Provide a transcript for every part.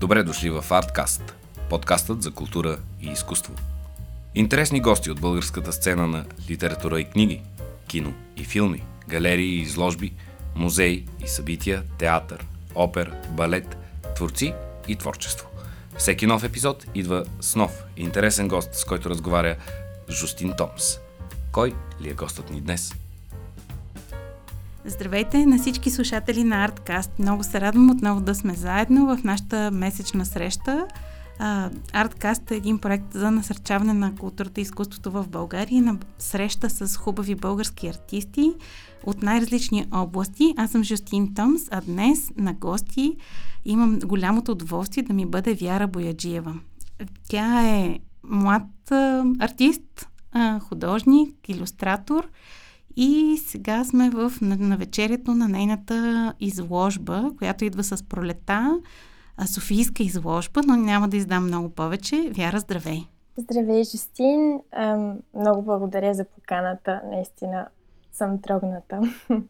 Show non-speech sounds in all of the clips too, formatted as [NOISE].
Добре дошли в Арткаст, подкастът за култура и изкуство. Интересни гости от българската сцена на литература и книги, кино и филми, галерии и изложби, музеи и събития, театър, опер, балет, творци и творчество. Всеки нов епизод идва с нов интересен гост, с който разговаря Жустин Томс. Кой ли е гостът ни днес? Здравейте на всички слушатели на Арткаст. Много се радвам отново да сме заедно в нашата месечна среща. Арткаст е един проект за насърчаване на културата и изкуството в България на среща с хубави български артисти от най-различни области. Аз съм Жустин Томс, а днес на гости имам голямото удоволствие да ми бъде Вяра Бояджиева. Тя е млад артист, художник, иллюстратор – и сега сме в навечерието на нейната изложба, която идва с пролета, Софийска изложба, но няма да издам много повече. Вяра, здравей! Здравей, Жустин! Много благодаря за поканата. Наистина съм трогната. [LAUGHS]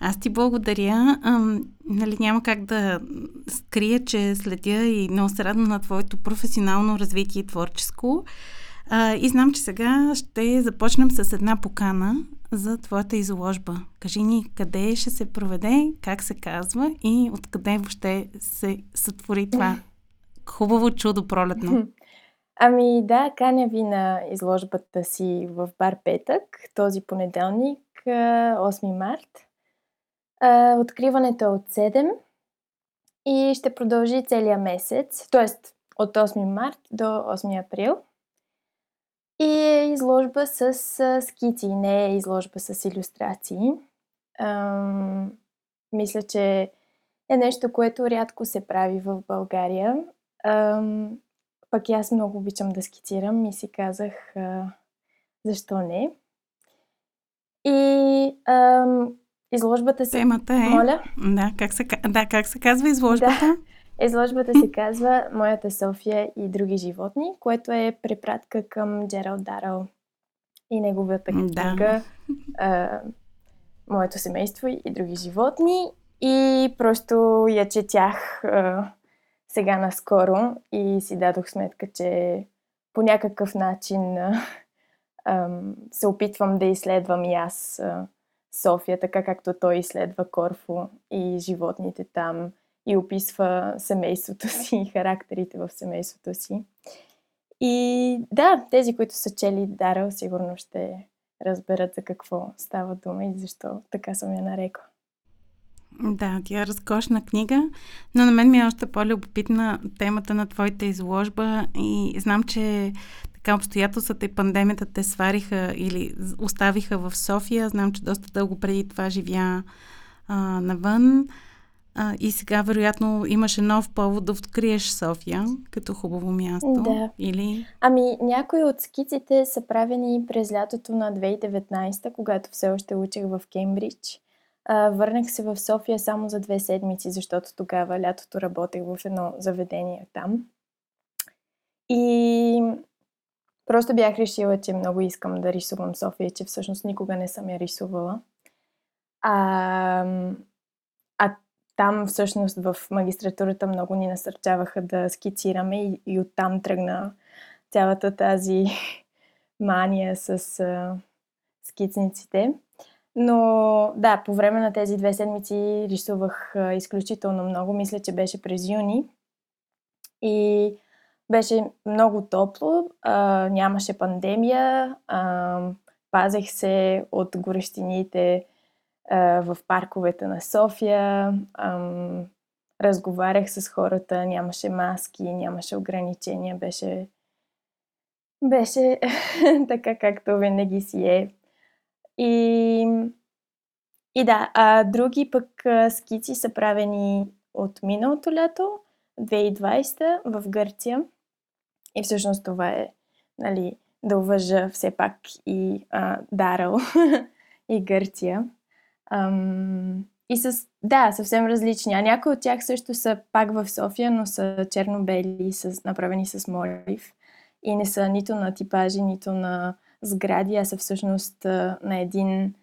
Аз ти благодаря. Ам, нали, няма как да скрия, че следя и много се радвам на твоето професионално развитие и творческо. А, и знам, че сега ще започнем с една покана за твоята изложба. Кажи ни къде ще се проведе, как се казва и откъде въобще се сътвори това хубаво чудо пролетно. Ами да, каня ви на изложбата си в Бар Петък този понеделник, 8 март. Откриването е от 7 и ще продължи целия месец, т.е. от 8 март до 8 април. И е изложба с скици, не е изложба с иллюстрации. Ам, мисля, че е нещо, което рядко се прави в България. Ам, пък и аз много обичам да скицирам и си казах а, защо не. И ам, изложбата се... Темата е... Моля? Да, как се, да, как се казва изложбата? Да. Изложбата се казва Моята София и други животни, което е препратка към Джерал Дарал и неговата книга да. Моето семейство и други животни. И просто я четях а, сега наскоро и си дадох сметка, че по някакъв начин а, а, се опитвам да изследвам и аз а, София, така както той изследва Корфу и животните там и описва семейството си и характерите в семейството си. И да, тези, които са чели Дарел, сигурно ще разберат за какво става дума и защо така съм я нарекла. Да, тя е разкошна книга, но на мен ми е още по-любопитна темата на твоята изложба и знам, че така обстоятелствата и пандемията те свариха или оставиха в София. Знам, че доста дълго преди това живя а, навън. А, и сега, вероятно, имаше нов повод да откриеш София като хубаво място. Да. Или... Ами, някои от скиците са правени през лятото на 2019, когато все още учех в Кембридж. А, върнах се в София само за две седмици, защото тогава лятото работех в едно заведение там. И просто бях решила, че много искам да рисувам София, че всъщност никога не съм я рисувала. А, там всъщност в магистратурата много ни насърчаваха да скицираме и, и оттам тръгна цялата тази [LAUGHS] мания с а, скицниците. Но да, по време на тези две седмици рисувах а, изключително много. Мисля, че беше през юни. И беше много топло, а, нямаше пандемия, а, пазех се от горещините в парковете на София. Ам, разговарях с хората, нямаше маски, нямаше ограничения, беше, беше [LAUGHS] така както винаги си е. И, и да, а други пък скици са правени от миналото лято, 2020 в Гърция. И всъщност това е, нали, да уважа все пак и а, Дарал [LAUGHS] и Гърция. Ам, и с, да, съвсем различни. А някои от тях също са пак в София, но са черно-бели, с, направени с молив. И не са нито на типажи, нито на сгради, а са всъщност на един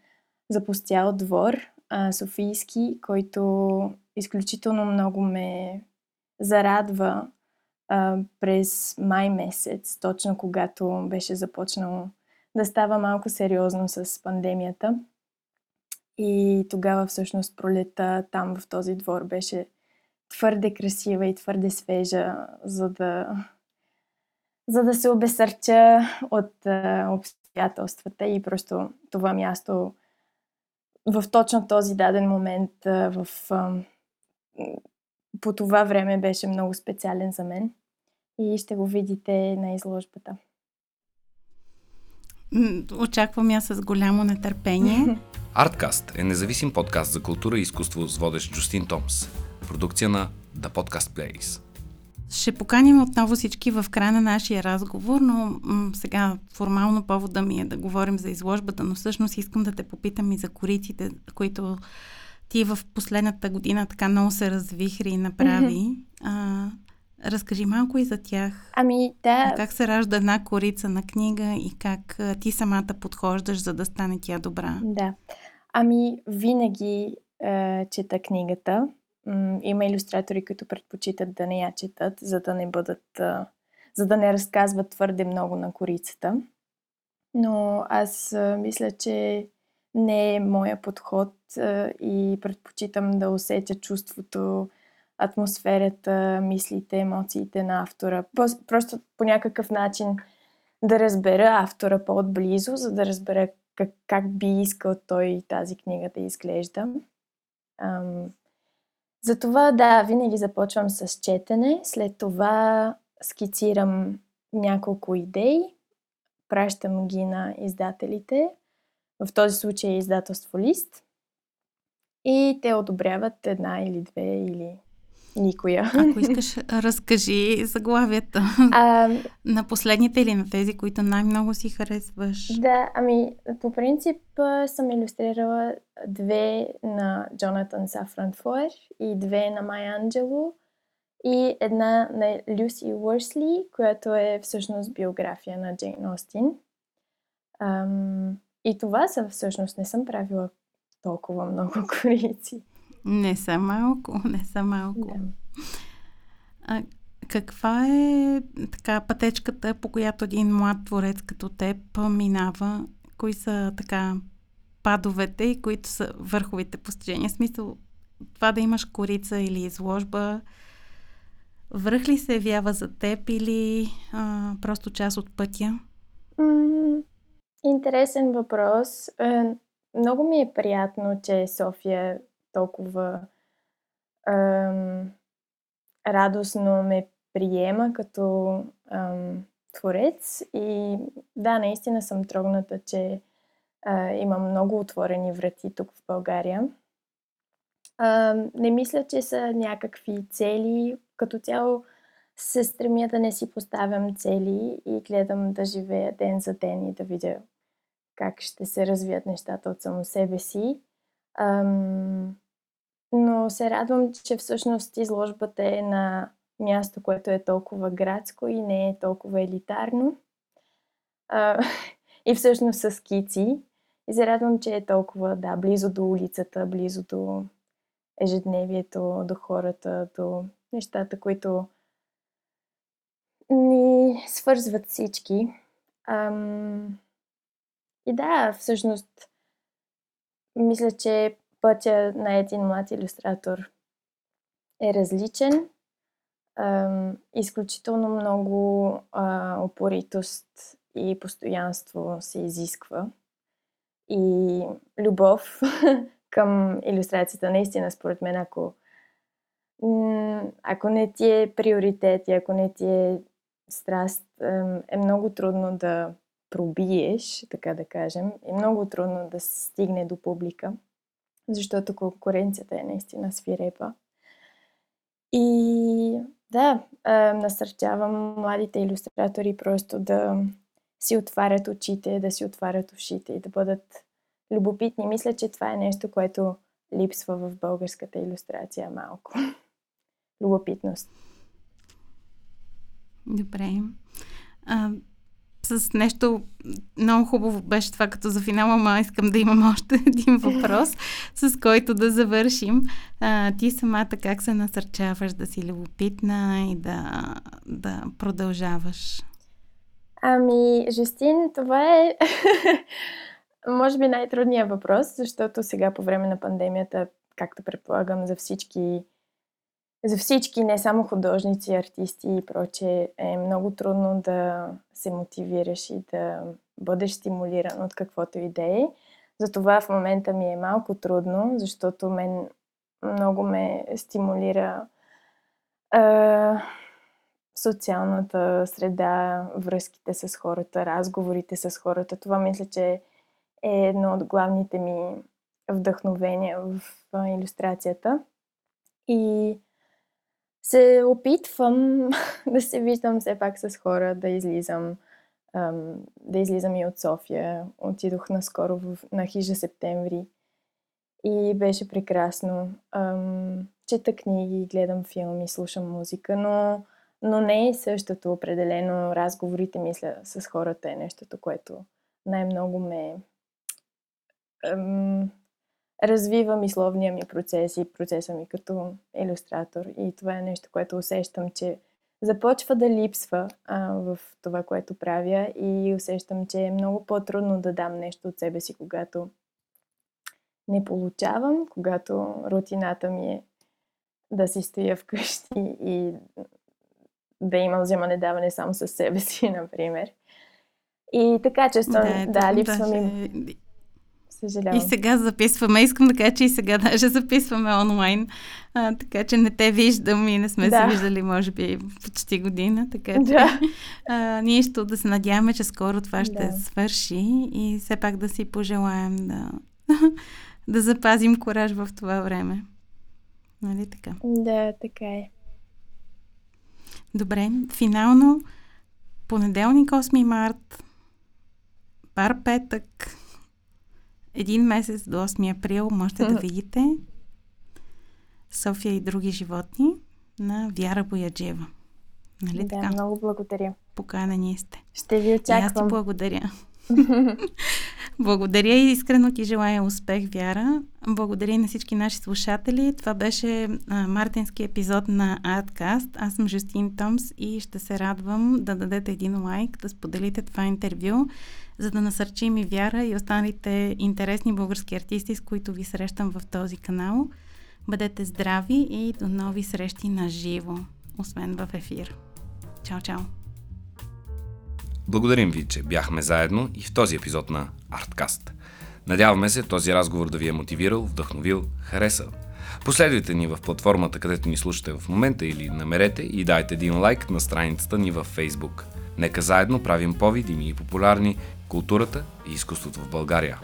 запустял двор, а, софийски, който изключително много ме зарадва а, през май месец, точно когато беше започнало да става малко сериозно с пандемията. И тогава всъщност пролета там в този двор беше твърде красива и твърде свежа, за да, за да се обесърча от обстоятелствата и просто това място в точно този даден момент в, по това време беше много специален за мен и ще го видите на изложбата. Очаквам я с голямо нетърпение. [LAUGHS] Арткаст е независим подкаст за култура и изкуство с водещ Джустин Томс. Продукция на The Podcast Plays. Ще поканим отново всички в края на нашия разговор, но м- сега формално повода ми е да говорим за изложбата, но всъщност искам да те попитам и за кориците, които ти в последната година така много се развихри и направи. Mm-hmm. А, разкажи малко и за тях. Ами, да. Как се ражда една корица на книга и как ти самата подхождаш, за да стане тя добра? Да. Ами, винаги е, чета книгата. М, има иллюстратори, които предпочитат да не я четат, за да не бъдат, е, за да не разказват твърде много на корицата. Но аз е, мисля, че не е моя подход е, и предпочитам да усетя чувството, атмосферата, мислите, емоциите на автора. Просто по някакъв начин да разбера автора по-отблизо, за да разбера как, как би искал той тази книга да изглежда. Ам, затова, да, винаги започвам с четене, след това скицирам няколко идеи, пращам ги на издателите, в този случай е издателство Лист, и те одобряват една или две или Никоя. Ако искаш, разкажи заглавията [LAUGHS] а, на последните или на тези, които най-много си харесваш. Да, ами по принцип съм иллюстрирала две на Джонатан Сафран Фуер и две на Майя Анджело и една на Люси Уърсли, която е всъщност биография на Джейн Остин. Ам, и това са всъщност, не съм правила толкова много [LAUGHS] корици. Не са малко, [LAUGHS] не са малко. Да. А, каква е така пътечката, по която един млад творец като теб минава? Кои са така падовете и които са върховите постижения? Смисъл, това да имаш корица или изложба, връх ли се явява за теб или а, просто част от пътя? интересен въпрос. Е, много ми е приятно, че София толкова ам, радостно ме приема като ам, творец. И да, наистина съм трогната, че а, имам много отворени врати тук в България. А, не мисля, че са някакви цели. Като цяло се стремя да не си поставям цели и гледам да живея ден за ден и да видя как ще се развият нещата от само себе си. Ам, но се радвам, че всъщност изложбата е на място, което е толкова градско и не е толкова елитарно. А, [LAUGHS] и всъщност с скици. И се радвам, че е толкова, да, близо до улицата, близо до ежедневието, до хората, до нещата, които ни свързват всички. Ам... И да, всъщност, мисля, че пътя на един млад иллюстратор е различен. Изключително много опоритост и постоянство се изисква. И любов [LAUGHS] към иллюстрацията. Наистина, според мен, ако, ако не ти е приоритет и ако не ти е страст, е много трудно да пробиеш, така да кажем. Е много трудно да стигне до публика защото конкуренцията е наистина свирепа. И да, насърчавам младите иллюстратори просто да си отварят очите, да си отварят ушите и да бъдат любопитни. Мисля, че това е нещо, което липсва в българската иллюстрация малко. [LAUGHS] Любопитност. Добре. А, с нещо много хубаво беше това като за финала, ама искам да имам още [LAUGHS] един въпрос, с който да завършим. А, ти самата как се насърчаваш да си любопитна и да, да продължаваш? Ами, Жестин, това е [LAUGHS] може би най-трудният въпрос, защото сега по време на пандемията, както предполагам за всички за всички, не само художници, артисти и проче, е много трудно да се мотивираш и да бъдеш стимулиран от каквото идеи. Затова в момента ми е малко трудно, защото мен много ме стимулира е, социалната среда, връзките с хората, разговорите с хората. Това мисля, че е едно от главните ми вдъхновения в иллюстрацията. И се опитвам [LAUGHS] да се виждам все пак с хора, да излизам, да излизам и от София. Отидох наскоро в, на хижа септември и беше прекрасно. чета книги, гледам филми, слушам музика, но, но не е същото определено. Разговорите, мисля, с хората е нещото, което най-много ме развива мисловния ми процес и процеса ми като иллюстратор. И това е нещо, което усещам, че започва да липсва а, в това, което правя и усещам, че е много по-трудно да дам нещо от себе си, когато не получавам, когато рутината ми е да си стоя вкъщи и да имам вземане-даване само със себе си, [LAUGHS] например. И така често, да, да липсва ми Съжалявам. И сега записваме. Искам да кажа, че и сега даже записваме онлайн. А, така че не те виждам и не сме да. се виждали, може би, почти година. Така че да. а, ние ще да се надяваме, че скоро това ще да. свърши и все пак да си пожелаем да, [LAUGHS] да запазим кораж в това време. Нали така? Да, така е. Добре, финално понеделник 8 март, пар петък, един месец до 8 април можете да видите София и други животни на Вяра Бояджева. Нали да, така? много благодаря. Поканени сте. Ще ви очаквам. И аз ти благодаря. [LAUGHS] благодаря и искрено ти желая успех, Вяра. Благодаря и на всички наши слушатели. Това беше а, мартински епизод на Artcast. Аз съм Жустин Томс и ще се радвам да дадете един лайк, да споделите това интервю за да насърчим и Вяра и останалите интересни български артисти, с които ви срещам в този канал. Бъдете здрави и до нови срещи на живо, освен в ефир. Чао, чао! Благодарим ви, че бяхме заедно и в този епизод на Арткаст. Надяваме се този разговор да ви е мотивирал, вдъхновил, харесал. Последвайте ни в платформата, където ни слушате в момента или намерете и дайте един лайк на страницата ни във Facebook. Нека заедно правим по-видими и популярни културата и изкуството в България.